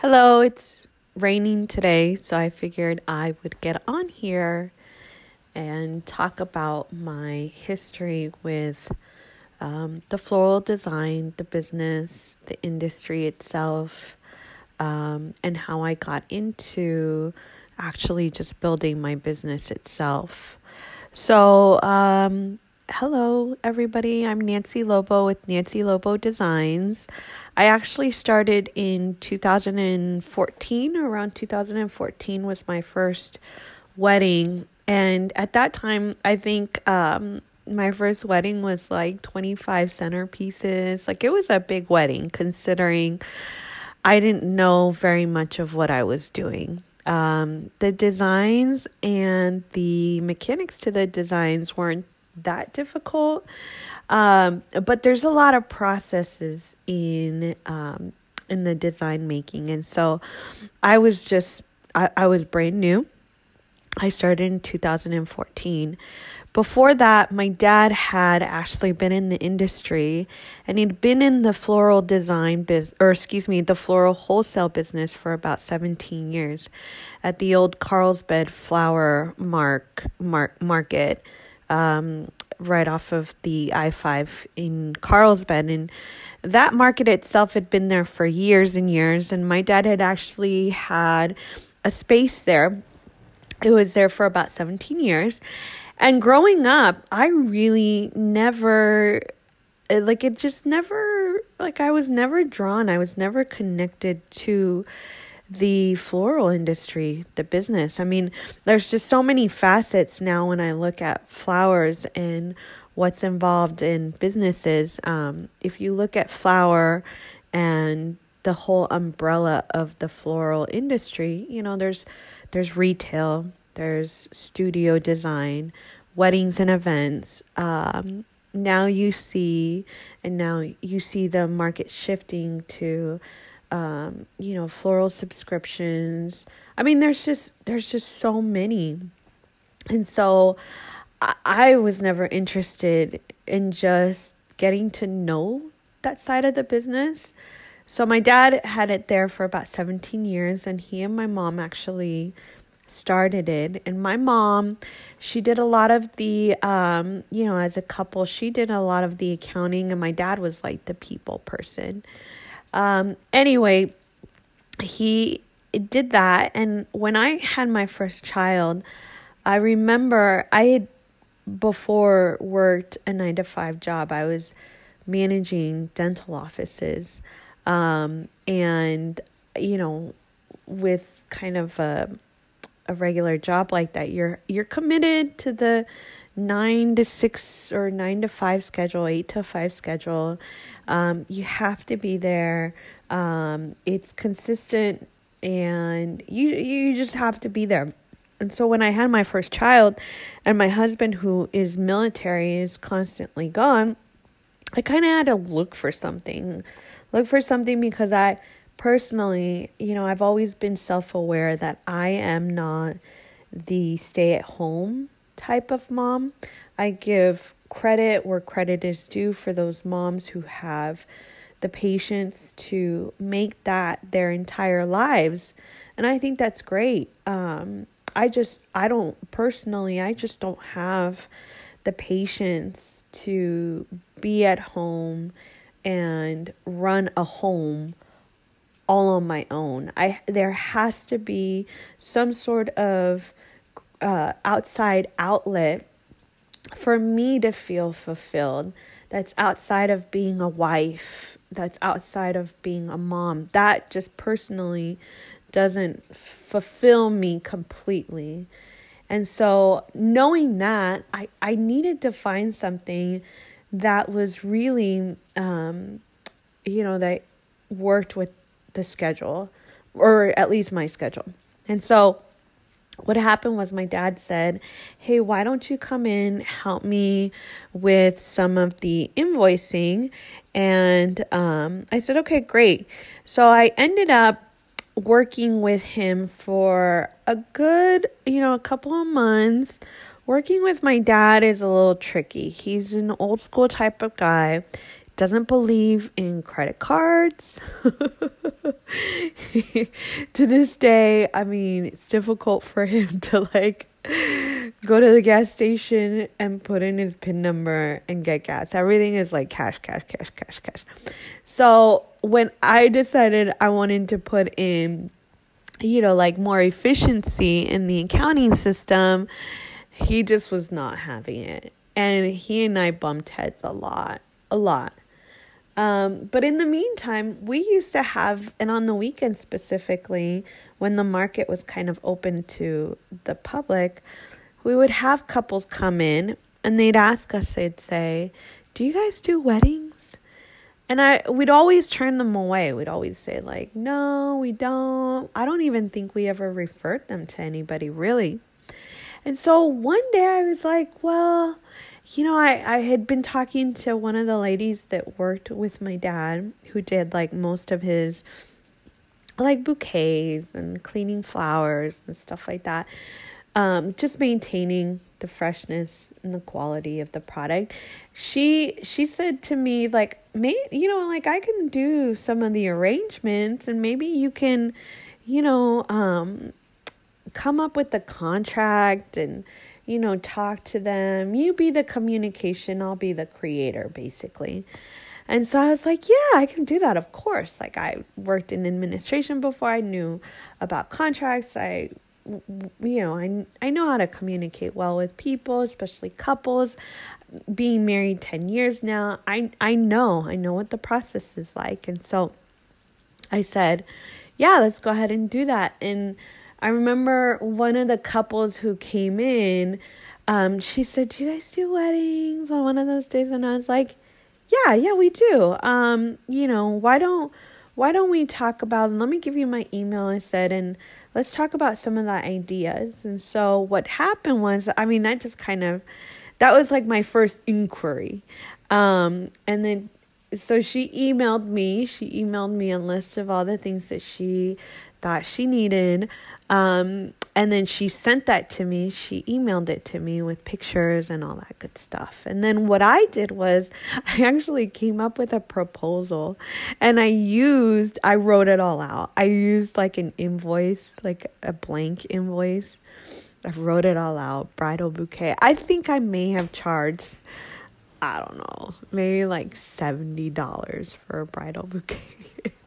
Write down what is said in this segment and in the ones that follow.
Hello, it's raining today, so I figured I would get on here and talk about my history with um, the floral design, the business, the industry itself, um, and how I got into actually just building my business itself. So, um, hello, everybody. I'm Nancy Lobo with Nancy Lobo Designs. I actually started in 2014, around 2014 was my first wedding. And at that time, I think um, my first wedding was like 25 centerpieces. Like it was a big wedding considering I didn't know very much of what I was doing. Um, the designs and the mechanics to the designs weren't that difficult. Um, but there's a lot of processes in um, in the design making, and so I was just I, I was brand new. I started in 2014. Before that, my dad had actually been in the industry and he'd been in the floral design biz or excuse me, the floral wholesale business for about 17 years at the old Carlsbad flower mark, mark market um, right off of the I 5 in Carlsbad. And that market itself had been there for years and years. And my dad had actually had a space there. It was there for about 17 years. And growing up, I really never, eh, like, it just never, like, I was never drawn, I was never connected to the floral industry, the business. I mean, there's just so many facets now when I look at flowers and what's involved in businesses. Um, if you look at flower and the whole umbrella of the floral industry, you know, there's there's retail, there's studio design, weddings and events. Um, now you see, and now you see the market shifting to um, you know, floral subscriptions. I mean, there's just there's just so many, and so I, I was never interested in just getting to know that side of the business. So my dad had it there for about 17 years and he and my mom actually started it and my mom she did a lot of the um you know as a couple she did a lot of the accounting and my dad was like the people person um, anyway, he did that. And when I had my first child, I remember I had before worked a nine to five job. I was managing dental offices. Um, and, you know, with kind of a, a regular job like that, you're, you're committed to the nine to six or nine to five schedule, eight to five schedule. Um, you have to be there. Um, it's consistent and you you just have to be there. And so when I had my first child and my husband who is military is constantly gone, I kind of had to look for something. Look for something because I personally, you know, I've always been self-aware that I am not the stay-at-home type of mom. I give credit where credit is due for those moms who have the patience to make that their entire lives. And I think that's great. Um, I just, I don't personally, I just don't have the patience to be at home and run a home all on my own. I there has to be some sort of uh, outside outlet for me to feel fulfilled. That's outside of being a wife. That's outside of being a mom. That just personally doesn't fulfill me completely. And so knowing that i i needed to find something that was really um you know that worked with the schedule or at least my schedule. And so what happened was my dad said, Hey, why don't you come in, help me with some of the invoicing? And um, I said, Okay, great. So I ended up working with him for a good, you know, a couple of months. Working with my dad is a little tricky. He's an old school type of guy doesn't believe in credit cards. to this day, I mean, it's difficult for him to like go to the gas station and put in his PIN number and get gas. Everything is like cash, cash, cash, cash, cash. So when I decided I wanted to put in, you know, like more efficiency in the accounting system, he just was not having it. And he and I bumped heads a lot, a lot. Um, but in the meantime, we used to have, and on the weekend specifically, when the market was kind of open to the public, we would have couples come in and they'd ask us, they'd say, Do you guys do weddings? And I we'd always turn them away. We'd always say, like, no, we don't. I don't even think we ever referred them to anybody really. And so one day I was like, well, you know, I, I had been talking to one of the ladies that worked with my dad who did like most of his like bouquets and cleaning flowers and stuff like that. Um, just maintaining the freshness and the quality of the product. She she said to me like, "May you know, like I can do some of the arrangements and maybe you can, you know, um come up with the contract and you know, talk to them. You be the communication, I'll be the creator, basically. And so I was like, yeah, I can do that, of course. Like, I worked in administration before, I knew about contracts. I, you know, I, I know how to communicate well with people, especially couples. Being married 10 years now, I, I know, I know what the process is like. And so I said, yeah, let's go ahead and do that. And I remember one of the couples who came in, um, she said, Do you guys do weddings on one of those days? And I was like, Yeah, yeah, we do. Um, you know, why don't why don't we talk about and let me give you my email, I said, and let's talk about some of the ideas. And so what happened was, I mean, that just kind of that was like my first inquiry. Um, and then so she emailed me, she emailed me a list of all the things that she thought she needed. Um, and then she sent that to me. She emailed it to me with pictures and all that good stuff. And then what I did was I actually came up with a proposal and I used, I wrote it all out. I used like an invoice, like a blank invoice. I wrote it all out, bridal bouquet. I think I may have charged, I don't know, maybe like $70 for a bridal bouquet.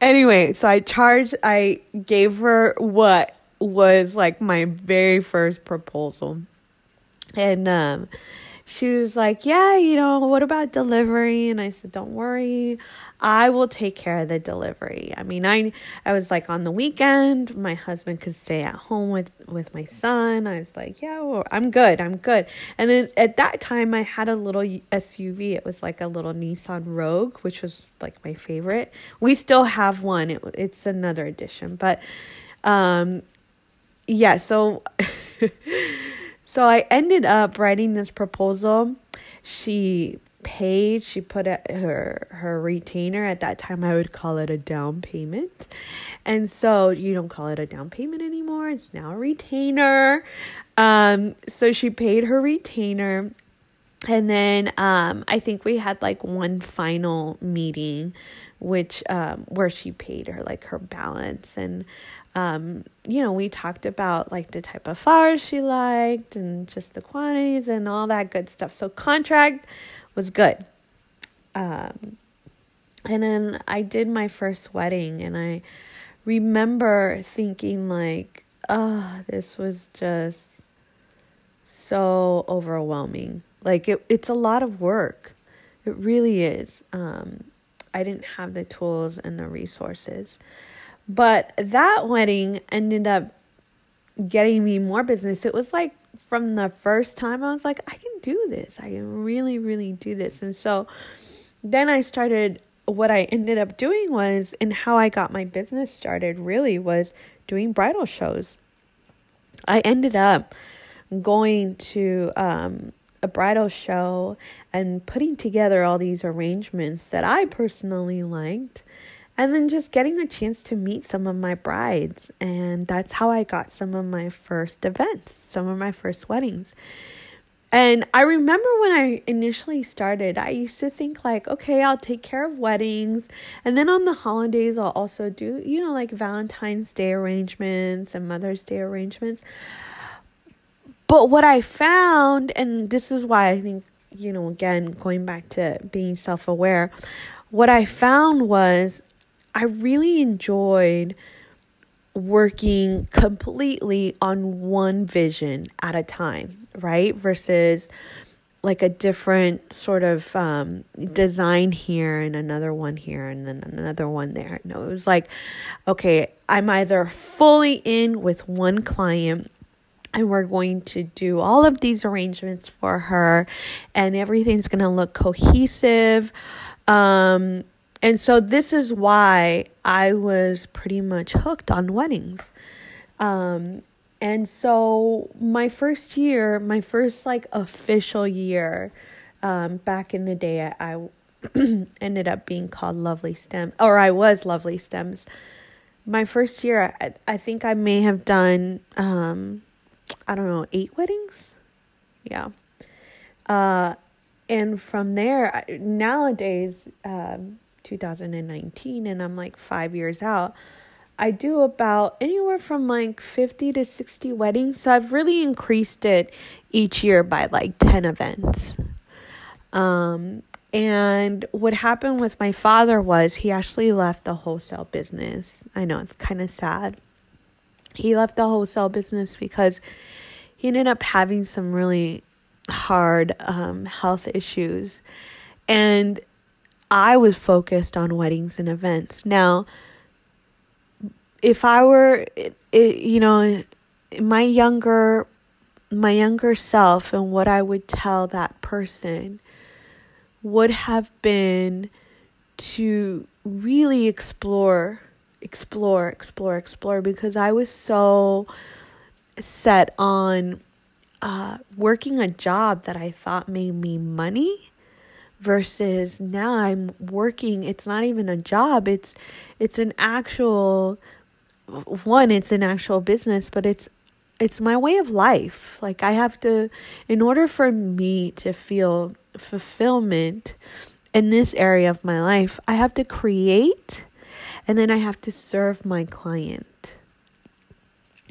anyway, so I charged, I gave her what was like my very first proposal. And um, she was like, Yeah, you know, what about delivery? And I said, Don't worry. I will take care of the delivery. I mean, I I was like on the weekend, my husband could stay at home with with my son. I was like, yeah, well, I'm good. I'm good. And then at that time I had a little SUV. It was like a little Nissan Rogue, which was like my favorite. We still have one. It, it's another edition, but um yeah, so so I ended up writing this proposal. She paid she put her her retainer. At that time i would call it a down payment. And so you don't call it a down payment anymore. It's now a retainer. Um so she paid her retainer. And then um i think we had like one final meeting which um where she paid her like her balance. And um, you know, we talked about like the type of flowers she liked and just the quantities and all that good stuff. So contract was good. Um, and then I did my first wedding, and I remember thinking, like, oh, this was just so overwhelming. Like, it, it's a lot of work. It really is. Um, I didn't have the tools and the resources. But that wedding ended up getting me more business. It was like from the first time I was like, I can do this. I can really, really do this. And so then I started, what I ended up doing was, and how I got my business started really was doing bridal shows. I ended up going to um, a bridal show and putting together all these arrangements that I personally liked and then just getting a chance to meet some of my brides. And that's how I got some of my first events, some of my first weddings. And I remember when I initially started, I used to think like, okay, I'll take care of weddings. And then on the holidays, I'll also do, you know, like Valentine's Day arrangements and Mother's Day arrangements. But what I found, and this is why I think, you know, again, going back to being self aware, what I found was I really enjoyed working completely on one vision at a time, right? Versus like a different sort of um, design here and another one here and then another one there. No, it was like, okay, I'm either fully in with one client and we're going to do all of these arrangements for her and everything's going to look cohesive. Um, and so this is why I was pretty much hooked on weddings. Um, and so my first year, my first like official year, um, back in the day, I, I ended up being called Lovely Stem, or I was Lovely Stems. My first year, I, I think I may have done, um, I don't know, eight weddings. Yeah. Uh, and from there, nowadays, um, 2019 and I'm like 5 years out, I do about anywhere from like 50 to 60 weddings. So I've really increased it each year by like 10 events. Um, and what happened with my father was he actually left the wholesale business. I know it's kind of sad. He left the wholesale business because he ended up having some really hard um, health issues. And I was focused on weddings and events. Now, if I were, it, you know, my younger, my younger self, and what I would tell that person would have been to really explore, explore, explore, explore, because I was so set on uh, working a job that I thought made me money versus now I'm working it's not even a job it's it's an actual one it's an actual business but it's it's my way of life. Like I have to in order for me to feel fulfillment in this area of my life I have to create and then I have to serve my client.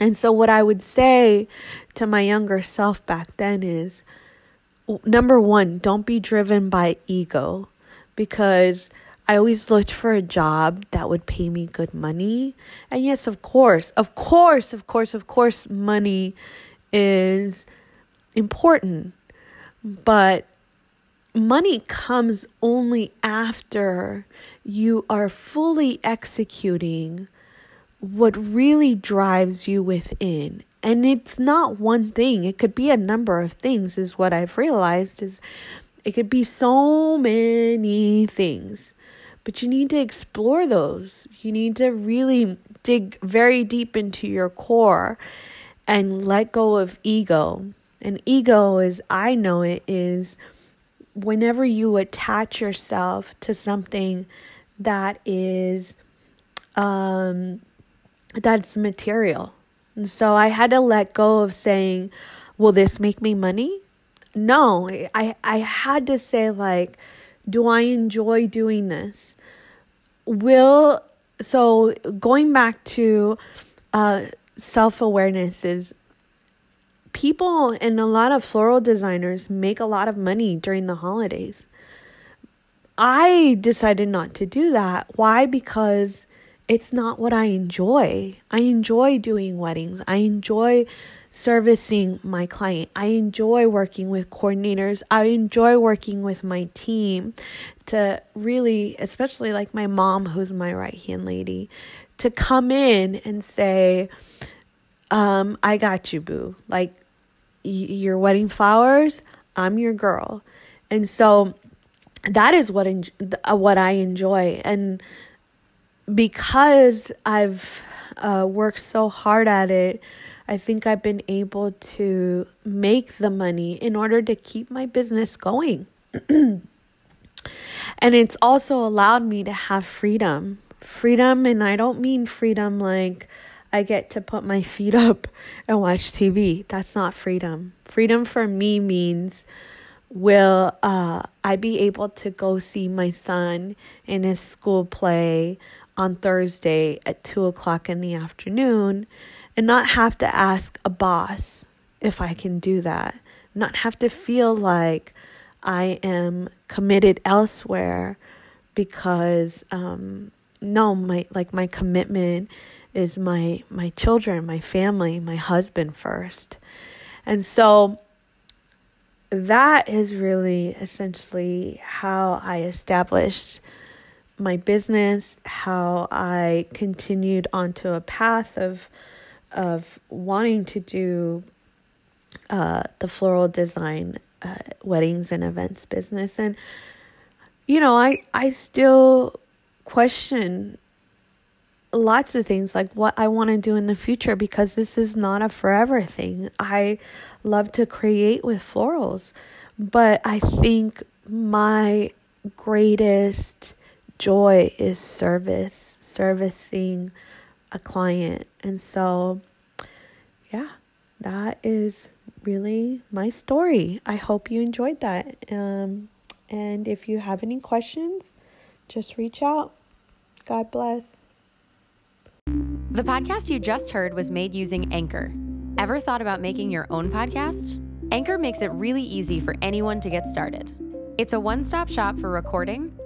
And so what I would say to my younger self back then is number one, don't be driven by ego because I always looked for a job that would pay me good money. And yes, of course, of course, of course, of course, money is important. But money comes only after you are fully executing what really drives you within and it's not one thing. It could be a number of things is what i've realized is it could be so many things. But you need to explore those. You need to really dig very deep into your core and let go of ego. And ego is i know it is whenever you attach yourself to something that is um that's material so I had to let go of saying, will this make me money? No, I, I had to say, like, do I enjoy doing this? Will, so going back to uh, self awareness is people and a lot of floral designers make a lot of money during the holidays. I decided not to do that. Why? Because it's not what I enjoy. I enjoy doing weddings. I enjoy servicing my client. I enjoy working with coordinators. I enjoy working with my team to really, especially like my mom, who's my right hand lady, to come in and say, um, I got you, boo. Like, your wedding flowers, I'm your girl. And so that is what en- what I enjoy. And because I've uh, worked so hard at it, I think I've been able to make the money in order to keep my business going. and it's also allowed me to have freedom. Freedom, and I don't mean freedom like I get to put my feet up and watch TV. That's not freedom. Freedom for me means will uh, I be able to go see my son in his school play on Thursday at two o'clock in the afternoon and not have to ask a boss if I can do that, not have to feel like I am committed elsewhere because um, no, my like my commitment is my my children, my family, my husband first. And so that is really essentially how I established my business, how I continued onto a path of of wanting to do uh, the floral design uh, weddings and events business. And you know i i still question lots of things like what i want to do in the future because this is not a forever thing. I love to create with florals but i think my greatest joy is service servicing a client and so yeah that is really my story. I hope you enjoyed that. Um, and if you have any questions, just reach out. God bless. The podcast you just heard was made using Anchor. Ever thought about making your own podcast? Anchor makes it really easy for anyone to get started. It's a one stop shop for recording,